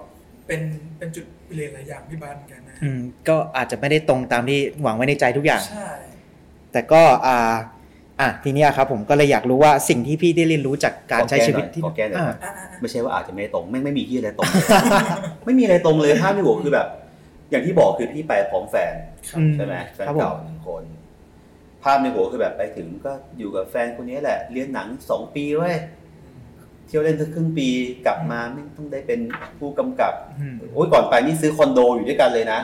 เป็นเป็นเป็นจุดเปลี่ยนหลายอย่างพี่บาสเหมือนกันนะอืมก็อาจจะไม่ได้ตรงตามที่หวังไว้ในใจทุกอย่าง ใช่ แต่ก็อ่า อะทีเนี้ยครับผมก็เลยอยากรู้ว่าสิ่งที่พี่ได้เรียนรู้จากการใช้ชีวิตที่ขอแก้หน่อยอ่าครับอะอะอะไม่ใช่ว่าอาจจะไม่ตรงไม่งไม่มีที่อะไรตรง ไม่มีอะไรตรงเลยภาพที่หัวคือแบบ อย่างที่บอกคือพี่ไปพร้อมแฟนครับอืมใช่ไหมแฟนครับผมเก่าหนึ่งคน ภาพในหัวคือแบบไปถึงก็อยู่กับแฟนคนนี้แหละ เรียนหนังสองปีเว้ยเที่ยวเล่นสักครึ่งปีกลับมาไม่ต้องได้เป็นผู้กำกับอืมโอ้ยก่อนไปนี่ซื้อคอนโดอยู่ด้วยกันเลยนะ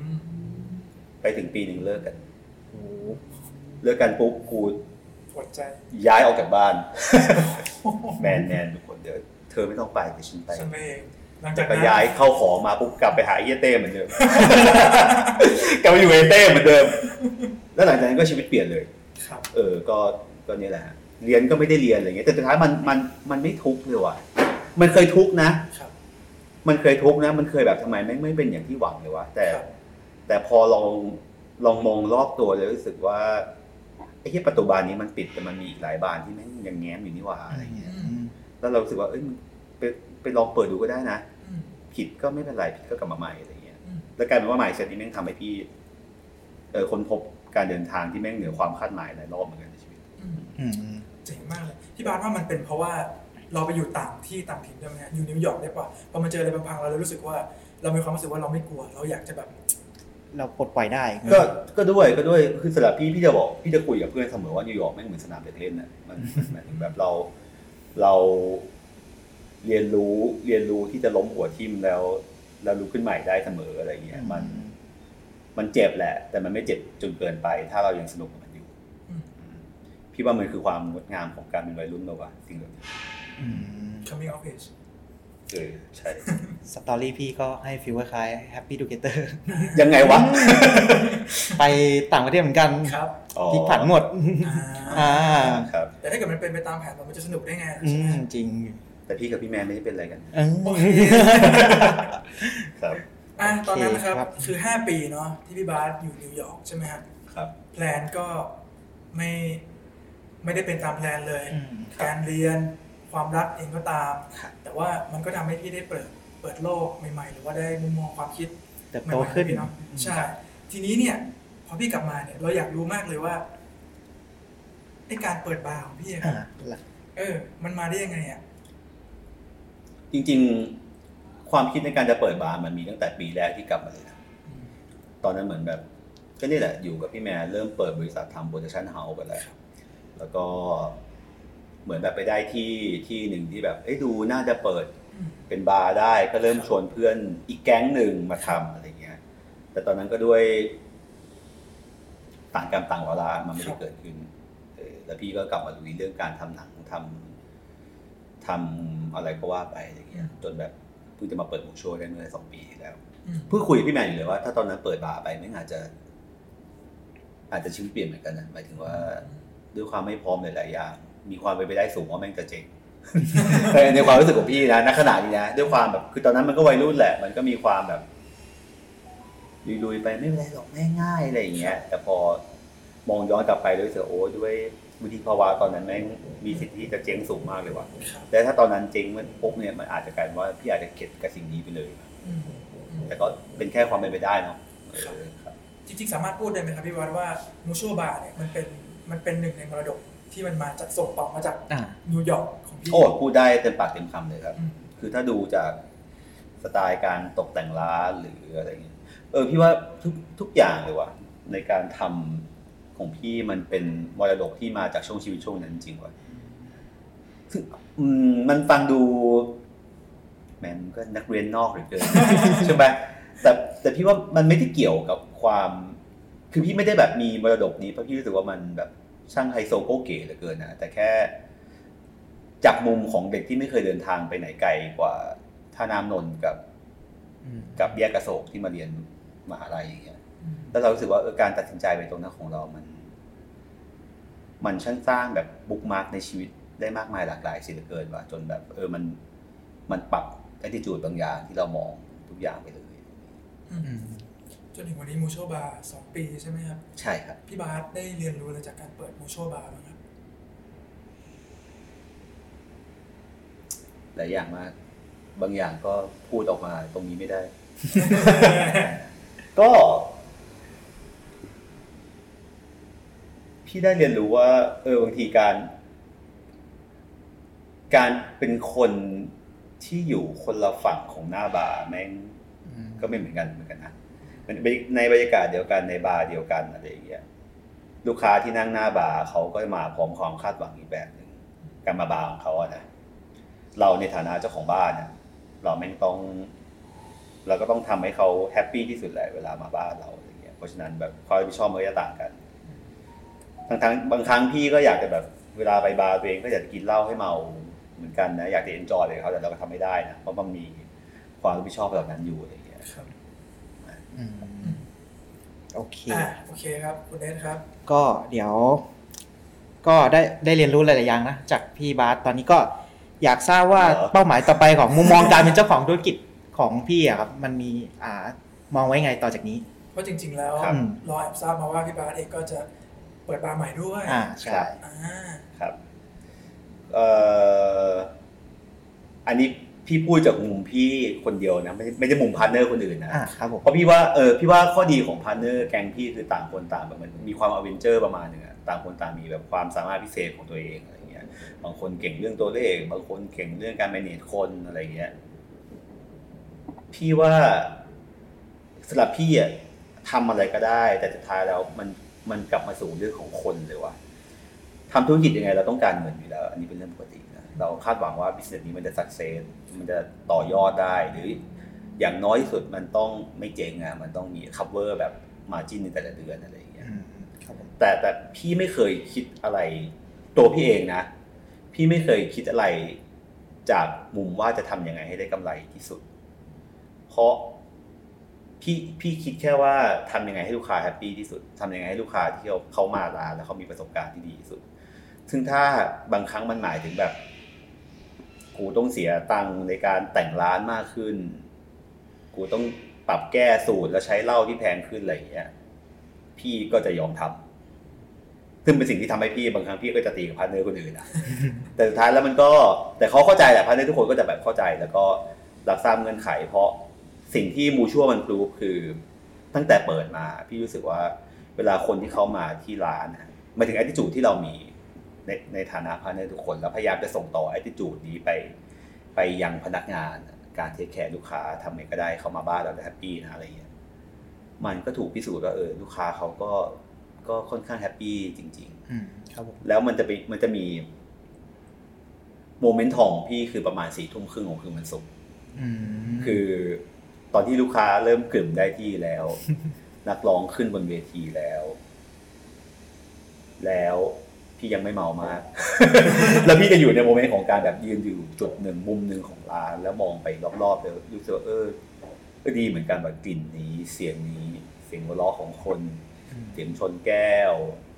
อืมไปถึงปีหนึ่งเลิกกันโอ้ เลิกกันปุ๊บกูปวดใจย้ายออกจากบ้าน แมนแมนทุกคนเดี๋ยวเธอไม่ต้องไปเดี๋ยวฉันไปฉันเองหลังจาจากกก็นั้นย้ายเข้าของมาปุ๊บกลับไปหาไอ้เฮียเต้เหมือนเดิมกลับไปอยู่ไอ้เต้เหมือนเดิม แล้วหลังจากนั้นก็ชีวิตเปลี่ยนเลยครับ เออก็ก็เนี่ยแหละฮะเรียนก็ไม่ได้เรียนอะไรเงี้ยแต่สุดท้ายมันมันมันไม่ทุกข์เลยว่ะมันเคยทุกข์นะครับมันเคยทุกข์นะ มันเคยแบบทำไมไม่งไม่เป็นอย่างที่หวังเลยวะแต่ครับแต่พอลองลองมองรอบตัวเลยรู้สึกว่าไอ้ ที่ประตูบานนี้มันปิดแต่มันมีอีกหลายบานที่แม่งยังแง้มอยู่นี่หว่าอะไรเงี้ยอืมแล้วเรารู้สึกว่าเอ้ยมึงไปไปลองเปิดดูก็ได้นะอืมผิดก็ไม่เป็นไรผิดก็กลับมาใหม่อะไรเงี้ยอืมแล้วกลายเป็นว่าใหม่เสร็จนี้แม่งทำให้พี่เออค้นพบการเดินทางที่แม่งเหนือความคาดหมายหลายรอบเหมือนกันในชีวิตอืมอืมเจ๋งมากเลยพี่บาสว่ามันเป็นเพราะว่าเราไปอยู่ต่างที่ต่างถิ่นใช่ไหมฮะอยู่นิวยอร์กได้ป่ะพอมาเจออะไรพังๆเราเลยรู้สึกว่า เรามีความรู้สึกว่าเราไม่กลัว เราอยากจะแบบ เราปลดปล่อยได้ ก็ก็ด้วยก็ด้วยคือสำหรับพี่พี่จะบอกพี่จะคุยกับเพื่อนเสมอว่านิวยอร์กแม่งเหมือนสนามเด็กเล่นน่ะมันหมายถึงแบบเราเราเรียนรู้เรียนรู้ที่จะล้มหัวทิ่มแล้วแล้วลุกขึ้นใหม่ได้เสมออะไรเงี้ยมัน มันเจ็บแหละ แต่มันไม่เจ็บจนเกินไป ถ้าเรายังสนุกกับมันอยู่อืมพี่ว่ามันคือความงดงามของการเป็นวัยรุ่นเราว่ะสิ่งเหล่านี้อืม coming of age เออใช่ story พี่ก็ให้ feel คล้าย Happy Together ยังไงวะ ไปต่างประเทศเหมือนกันครับอ๋อพลิกผันหมดอ่าอ่าครับแต่ถ้าเกิดมันเป็นไปตามแผนมันจะสนุกได้ไงใช่ไหมอืมจริง แต่พี่กับพี่แมนไม่ได้เป็นอะไรกันเออโอเคครับอะตอนนั้นนะครับโอเคครับ คือ 5 ปีเนาะที่พี่บาสอยู่นิวยอร์กใช่ไหมครับครับ plan ก็ไม่ไม่ได้เป็นตาม plan เลยอืมการเรียน ความรักเองก็ตามครับแต่ว่ามันก็ทำให้พี่ได้เปิดเปิดโลกใหม่ ๆ หรือว่าได้มุมมองความคิดเติบใหม่โตๆขึ้นพี่เนาะใช่ ทีนี้เนี่ย พอพี่กลับมาเนี่ย เราอยากรู้มากเลยว่าไอการเปิดบาร์ของพี่อะคอ่ารับเออ มันมาได้ยังไงอะจริง ๆ ความคิดในการจะเปิดบาร์มันมีตั้งแต่ปีแรกที่กลับมาเลยนะตอนนั้นเหมือนแบบ ก็นี่แหละอยู่กับพี่แม่เริ่มเปิดบริษัททำ production house กันแล้วครับแล้วก็ เหมือนแบบไปได้ที่ที่หนึ่งที่แบบเอ้ยดูน่าจะเปิดอืมเป็นบาร์ได้ก็เริ่มชวนเพื่อนอีกแก๊งหนึ่งมาทำอะไรเงี้ย แต่ตอนนั้นก็ด้วย ต่างกรรมต่างเวลามันไม่ครัได้บเกิดขึ้นเออแล้วพี่ก็กลับมาลุยเรื่องการทำหนังทำทำอะไรก็ว่าไปอะไรเงี้ย จนแบบเพิ่งจะมาเปิดหมูโชว์ได้เมื่อสองปีที่แล้วอืมเพิ่งคุยกับพี่แมนอยู่เลยว่าถ้าตอนนั้นเปิดบาร์ไปไม่งอาจจะ อาจจะชีวิตเปลี่ยนเหมือนกันนะหมายถึงว่าด้วยความไม่พร้อมหลายๆอย่าง มีความเป็นไปได้สูงว่าแม่งจะเจ๊งในความรู้สึกของพี่นะณขณะนี้นะด้วยความแบบคือตอนนั้นมันก็วัยรุ่นแหละ มันก็มีความแบบลุยๆไปไม่เป็นไรหรอกง่ายๆอะไรอย่างเงี้ย แต่พอมองย้อนกลับไปรู้สึกโอ้ด้วยวิธีภาวะตอนนั้นแม่งมีสิทธิ์ที่จะเจ๊งสูงมากเลยว่ะแต่ถ้าตอนนั้นเจ๊งมันปุ๊บเนี่ยมันอาจจะกลายเป็นว่าพี่อาจจะเข็ดกับสิ่งนี้ไปเลยแต่ก็เป็นแค่ความเป็นไปได้เนาะจริงๆสามารถพูดได้ไหมครับพี่วัดว่ามูชัวบาร์เนี่ยมันเป็นมันเป็นหนึ่งในมรดก ที่มันมาจากส่งต่อมาจากอ่านิวยอร์กของพี่โอ้พูดได้เต็มปากเต็มคำเลยครับอืมคือถ้าดูจากสไตล์การตกแต่งร้านหรืออะไรเงี้ยเออพี่ว่าทุกทุกอย่างเลยว่ะในการทำของพี่มันเป็นมรดกที่มาจากช่วงชีวิตช่วงนั้นจริงๆว่ะซึ่งอืมมันฟังดูแหมมนก็นักเรียนนอกเหรือเกินใช่ไหมแต่แต่พี่ว่ามันไม่ได้เกี่ยวกับความ คือพี่ไม่ได้แบบมีมรดกนี้เพราะพี่รู้สึกว่ามันแบบ ช่างไฮโซโกเก๋เหลือเกินนะแต่แค่จากมุมของเด็กที่ไม่เคยเดินทางไปไหนไกลกว่าท่าน้ำนนท์กับอืมกับแยกกระโศกที่มาเรียนมหาลัยอย่างเงี้ยอืมแล้วเรารู้สึกว่าเออการตัดสินใจไปตรงนั้นของเรามัน มันช่างสร้างแบบ bookmark ในชีวิตได้มากมายหลากหลายสีเหลือเกินว่ะจนแบบเออมันมันปรับ attitude บางอย่างที่เรามองทุกอย่างไปเลยอืมอืม จนถึงวันนี้มูชัวบาร์สองปีใช่ไหมครับ ใช่ครับ พี่บาสได้เรียนรู้อะไรจากการเปิดมูชัวบาร์บ้างครับ หลายอย่างมากอบางอย่างก็พูดออกมาตรงนี้ไม่ได้ ก็ พี่ได้เรียนรู้ว่า เออบางทีการ การเป็นคนที่อยู่คนละฝั่งของหน้าบาร์แม่งก็ไม่เหมือนกันเหมือนกันนะมัน ในบรรยากาศเดียวกันในบาร์เดียวกันอะไรอย่างเงี้ยลูกค้าที่นั่งหน้าบาร์เขาก็มาพร้อมความคาดหวังอีกแบบหนึ่งการมาบาร์ของเขาอะนะเราในฐานะเจ้าของบ้านเนี่ยเราแม่งต้อง เราก็ต้องทำให้เขา happy ที่สุดแหละเวลามาบ้านเราอะไรเงี้ยเพราะฉะนั้นแบบความรับผิดชอบมันก็จะต่างกันบางครั้งบางครั้งพี่ก็อยากจะแบบเวลาไปบาร์ตัวเองก็อยากจะกินเหล้าให้เมาเหมือนกันนะอยากจะ enjoy เลยเขาแต่เราก็ทำไม่ได้นะเพราะมันมีความรับผิดชอบเหล่านั้นอยู่อะไรเงี้ย ครับ อืม โอเคอ่าโอเคครับคุณเนทครับ ก็เดี๋ยว ก็ได้ได้เรียนรู้หลายๆอย่างนะจากพี่บาสตอนนี้ก็อยากทราบว่าเหรอเป้าหมายต่อไปของมุมมองการเป็นเจ้าของธุรกิจของพี่อะครับมันมีอ่ามองไว้ไงต่อจากนี้ เพราะจริง ๆ แล้วครับ เราแอบทราบมาว่าพี่บาสเองก็จะเปิดบาร์ใหม่ด้วยอ่าใช่อ่า ครับเอ่ออันนี้ พี่พูดจากมุมพี่คนเดียวนะไม่ไม่ได้มุม partner คนอื่นนะอ่าครับผมเพราะพี่ว่าเออพี่ว่าข้อดีของ partner แก๊งพี่คือต่างคนต่างแบบมันมีความ Avenger ประมาณหนึงอะต่างคนต่างมีแบบความสามารถพิเศษของตัวเองอะไรเงี้ยบางคนเก่งเรื่องตัวเลขบางคนเก่งเรื่องการ manage คนอะไรเงี้ยพี่ว่าสำหรับพี่อะทำอะไรก็ได้ แต่สุดท้ายแล้วมันมันกลับมาสู่เรื่องของคนเลยว่ะทำธุรกิจยังไงเราต้องการเงินอยู่แล้ว อันนี้เป็นเรื่องปกตินะเราคาดหวังว่า business นี้มันจะ success มันจะต่อยอดได้หรืออย่างน้อยที่สุดมันต้องไม่เจ๊งอะมันต้องมี cover แบบ margin ในแต่ละเดือนอะไรอย่างเงี้ยอืมครับผมแต่แต่พี่ไม่เคยคิดอะไรตัวพี่เองนะ พี่ไม่เคยคิดอะไรจากมุมว่าจะทำยังไงให้ได้กำไรที่สุด เพราะพี่พี่คิดแค่ว่าทำยังไงให้ลูกค้าแฮปปี้ที่สุดทำยังไงให้ลูกค้าที่เขาเขามาร้านแล้วเขามีประสบการณ์ที่ดีที่สุด ซึ่งถ้าบางครั้งมันหมายถึงแบบ กูต้องเสียตังค์ในการแต่งร้านมากขึ้น กูต้องปรับแก้สูตรแล้วใช้เหล้าที่แพงขึ้นอะไรอย่างเงี้ย พี่ก็จะยอมทำซึ่งเป็นสิ่งที่ทำให้พี่บางครั้งพี่ก็จะตีกับ partner คนอื่นนะแต่สุดท้ายแล้วมันก็ แต่เขาเข้าใจแหละ partner ทุกคนก็จะแบบเข้าใจ แล้วก็รับทราบเงื่อนไข เพราะสิ่งที่มูชัวมัน prove คือ ตั้งแต่เปิดมา พี่รู้สึกว่า เวลาคนที่เขามาที่ร้านหมายถึง attitude ที่เรามี ในในฐานะ partner ทุกคน แล้วพยายามจะส่งต่อ attitude นี้ไป ไปยังพนักงานการ take care ลูกค้าทำไงก็ได้เขามาบ้านเราจะ happy นะอะไรอย่างเงี้ยมันก็ถูกพิสูจน์ว่าเออลูกค้าเขาก็ก็ค่อนข้าง happy จริงอืมครับผมๆแล้วมันจะไปมันจะมี moment ทองของพี่คือประมาณสี่ทุ่มครึ่งของคืนวันศุกร์อืมคือตอนที่ลูกค้าเริ่มกรึ่มได้ที่แล้ว นักร้องขึ้นบนเวทีแล้ว แล้ว พี่ยังไม่เมามาก แล้วพี่จะอยู่ในโมเมนต์ของการแบบยืนอยู่จุดหนึ่งมุมหนึ่งของร้าน แล้วมองไปรอบๆแล้วรู้สึกว่าเออก็ดีเหมือนกันแบบกลิ่นนี้เสียงนี้เสียงหัวเราะของคน เสียงชนแก้ว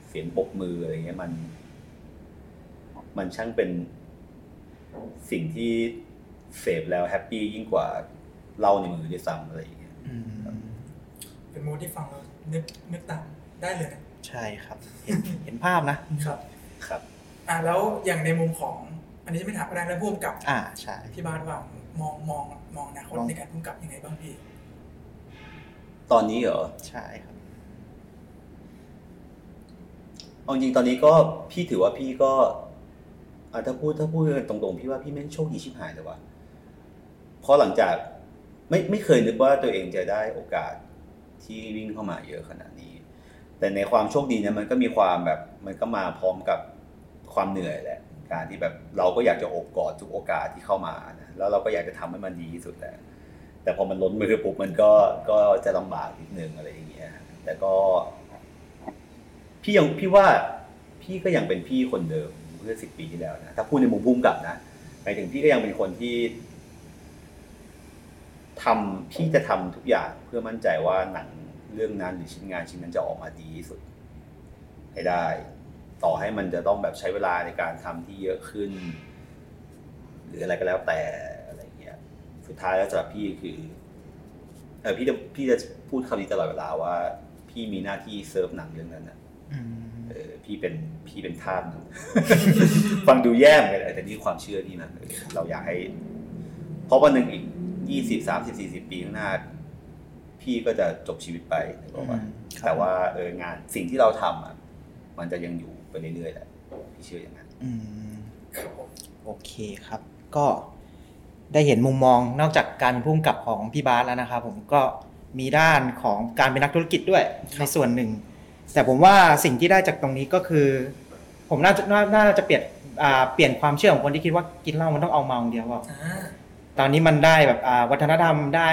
เสียงปรบมืออะไรเงี้ยมัน มันช่างเป็นสิ่งที่เสพแล้วแฮปปี้ยิ่งกว่าเหล้าในมือด้วยซ้ำอะไรอย่างเงี้ยอืมเป็นมูดที่ฟังแล้วนึกนึกตามได้เลยนะ ใช่ครับ เห็นเห็นภาพนะครับครับอ่าแล้วอย่างในมุมของ อันนี้จะไม่ถามก็ได้แล้วพ่วงกับ อ่าใช่ที่บ้านว่างมองมองมองอนาคตมองในการพุ่งกับยังไงบ้างพี่ ตอนนี้เหรอใช่ครับเอาจริงๆตอนนี้ก็พี่ถือว่าพี่ก็อะถ้าพูดถ้าพูดกันตรงๆพี่ว่าพี่แม่งโชคดีชิบหายเลยว่ะเพราะหลังจากไม่ไม่เคยนึกว่าตัวเองจะได้โอกาสที่วิ่งเข้ามาเยอะขนาดนี้ แต่ในความโชคดีเนี่ยมันก็มีความแบบมันก็มาพร้อมกับความเหนื่อยแหละ การที่แบบเราก็อยากจะโอบกอดทุกโอกาสที่เข้ามานะแล้วเราก็อยากจะทำให้มันดีที่สุดแหละแต่พอมันล้นมือปุ๊บมันก็ก็จะลำบากนิดนึงอะไรอย่างเงี้ยแต่ก็ พี่ยังพี่ว่าพี่ก็ยังเป็นพี่คนเดิมเมื่อสิบปีที่แล้วนะถ้าพูดในมุมพุ่มกับนะหมายถึงพี่ก็ยังเป็นคนที่ทำพี่จะทำทุกอย่างเพื่อมั่นใจว่าหนัง เรื่องนั้นหรือชิ้นงานชิ้นนั้นจะออกมาดีที่สุด ให้ได้ ต่อให้มันจะต้องแบบใช้เวลาในการทำที่เยอะขึ้น หรืออะไรก็แล้วแต่อะไรเงี้ยสุดท้ายแล้วสำหรับพี่คือเออพี่จะพี่จะพูดคำนี้ตลอดเวลาว่า พี่มีหน้าที่เซิร์ฟหนังเรื่องนั้นนะอืมเออพี่เป็นพี่เป็นทาสหนังฟังดูแย่เหมือนกันแต่นี่ความเชื่อพี่นะเออเราอยากให้ เพราะวันหนึ่งอีกยี่สิบสามสิบสี่สิบปีข้างหน้า พี่ก็จะจบชีวิตไปนึกออกปะอืมครับแต่ว่าเอองานสิ่งที่เราทำอะมันจะยังอยู่ไปเรื่อยๆแหละพี่เชื่ออย่างนั้นอืมครับผมโอเคครับ ก็ได้เห็นมุมมองนอกจากการเป็นผู้กำกับของพี่บาสแล้วนะครับผมก็มีด้านของการเป็นนักธุรกิจด้วยในส่วนหนึ่ง แต่ผมว่าสิ่งที่ได้จากตรงนี้ก็คือ ผมน่าจะน่าน่าจะเปลี่ยนอ่าเปลี่ยนความเชื่อของคนที่คิดว่ากินเหล้ามันต้องเอาเมาอย่างเดียวว่าอ่าตอนนี้มันได้แบบอ่าวัฒนธรรมได้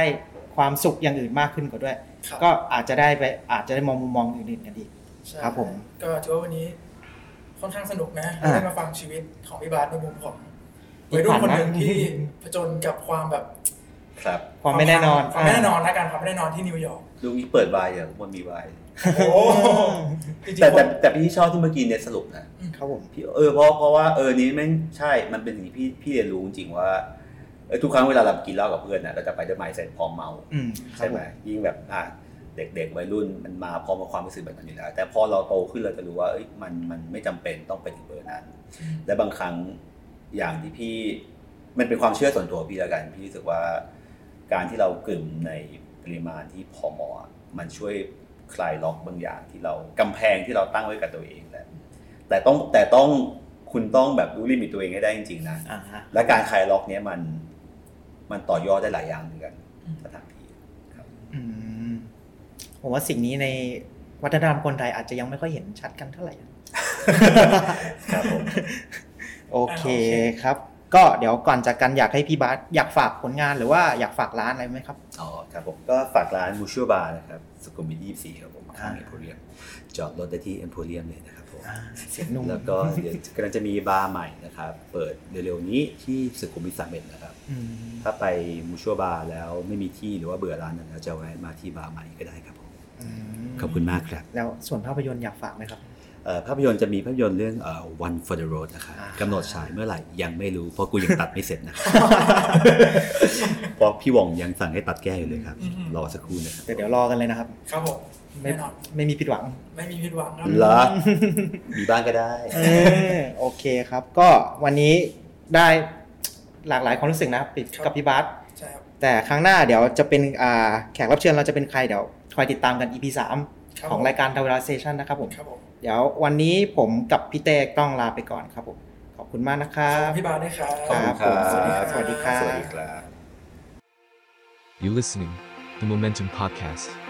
ความสุขอย่างอื่นมากขึ้นกว่าด้วยครับก็อาจจะได้ไปอาจจะได้มองมุมมองอื่นๆกันอีกใช่ครับผม ก็ถือว่าวันนี้ค่อนข้างสนุกนะอ่าได้มาฟังชีวิตของพี่บาสในมุมของวัยรุ่นคนหนึ่งที่ผจญกับความแบบครับความไม่แน่นอนความไม่แน่นอนและการความไม่แน่นอนที่นิวยอร์กลุงนี้เปิดวายอย่างมันมีวายโอ้โหจริงๆแต่แต่คนแต่พี่ชอบที่เมื่อกี้เน็ตสรุปนะครับผมพี่เออเพราะเพราะว่าเออนี้แม่งใช่มันเป็นสิ่งที่พี่พี่เรียนรู้จริงๆว่าเออ ทุกครั้งเวลาเรากินเหล้ากับเพื่อนน่ะเราจะไปด้วยไมซ์เซ็ตพร้อมเมาอืมครัใช่บไหผมมยิ่งแบบอะเด็กๆวัยรุ่นมันมาพร้อมกับความรู้สึกแบบนั้นอยู่แล้วแต่พอเราโตขึ้นเราจะรู้ว่าเอ้ยมันมันไม่จำเป็นต้องไปถึงเบอร์นั้น และบางครั้งอย่างที่พี่มันเป็นความเชื่อส่วนตัวพี่แล้วกัน พี่รู้สึกว่าการที่เรากลืมในปริมาณที่พอเหมาะมันช่วยคลายล็อกบางอย่างที่เรากำแพงที่เราตั้งไว้กับตัวเองแหละแต่ต้องแต่ต้องคุณต้องแบบรู้ลิมิตตัวเองให้ได้จริงๆนะอ่าฮะและการคลายล็อกเนี้ยมัน มันต่อยอดได้หลายอย่างเหมือนกันสถานที่ครับอืมผมว่าสิ่งนี้ในวัฒนธรรมคนไทยอาจจะยังไม่ค่อยเห็นชัดกันเท่าไหร่ครับผมโอเคครับ ก็เดี๋ยวก่อนจากกันอยากให้พี่บาสอยากฝากผลงานหรือว่าอยากฝากร้านอะไรไหมครับ อ๋อครับผมก็ฝากร้านมูชัวบาร์นะครับสุขุมวิท24ครับผมข้างอ่าเอ็มโพเรียมจอดรถได้ที่เอ็มโพเรียมเลยนะครับผมอ่าเสียงนุ่มแล้วก็เดี๋ยวกำลังจะมีบาร์ใหม่นะครับ เปิดเร็วๆนี้ที่สุขุมวิท31นะครับอืม ถ้าไปมูชัวบาร์แล้วไม่มีที่หรือว่าเบื่อร้านนั้นแล้วจะแวะมาที่บาร์ใหม่ก็ได้ครับผมอืมขอบคุณมากครับ แล้วส่วนภาพยนตร์อยากฝากไหมครับเอ่อภาพยนตร์จะมีภาพยนตร์เรื่องเอ่อ One for the Road นะครับอ่ากำหนดฉายเมื่อไหร่ยังไม่รู้ เพราะกูยังตัดไม่เสร็จนะครับเพราะพี่หว่องยังสั่งให้ตัดแก้อยู่เลยครับ รอสักครู่นะครับแต่เดี๋ยวรอกันเลยนะครับ ครับผมไม่แน่นอนไม่มีผิดหวัง ไม่มีผิดหวังครับเหรอมีบ้างก็ได้เออโอเคครับ ก็วันนี้ได้ หลากหลายความรู้สึกนะครับกับพี่บาสใช่ครับแต่ครั้งหน้าเดี๋ยวจะเป็นอ่าแขกรับเชิญเราจะเป็นใครเดี๋ยวคอยติดตามกัน EP ครับ3ของรายการ t a w e l a s a t i o n นะครับผมครับผมเดี๋ยววันนี้ผมกับพี่เต้ต้องลาไปก่อนครับผมขอบคุณมากนะครัขอบคุบณพี่บาสด้วยครับขอบคุณครับสวัสดีครับสวัสดีครับสวัสดีครับ You listening, the Momentum Podcast.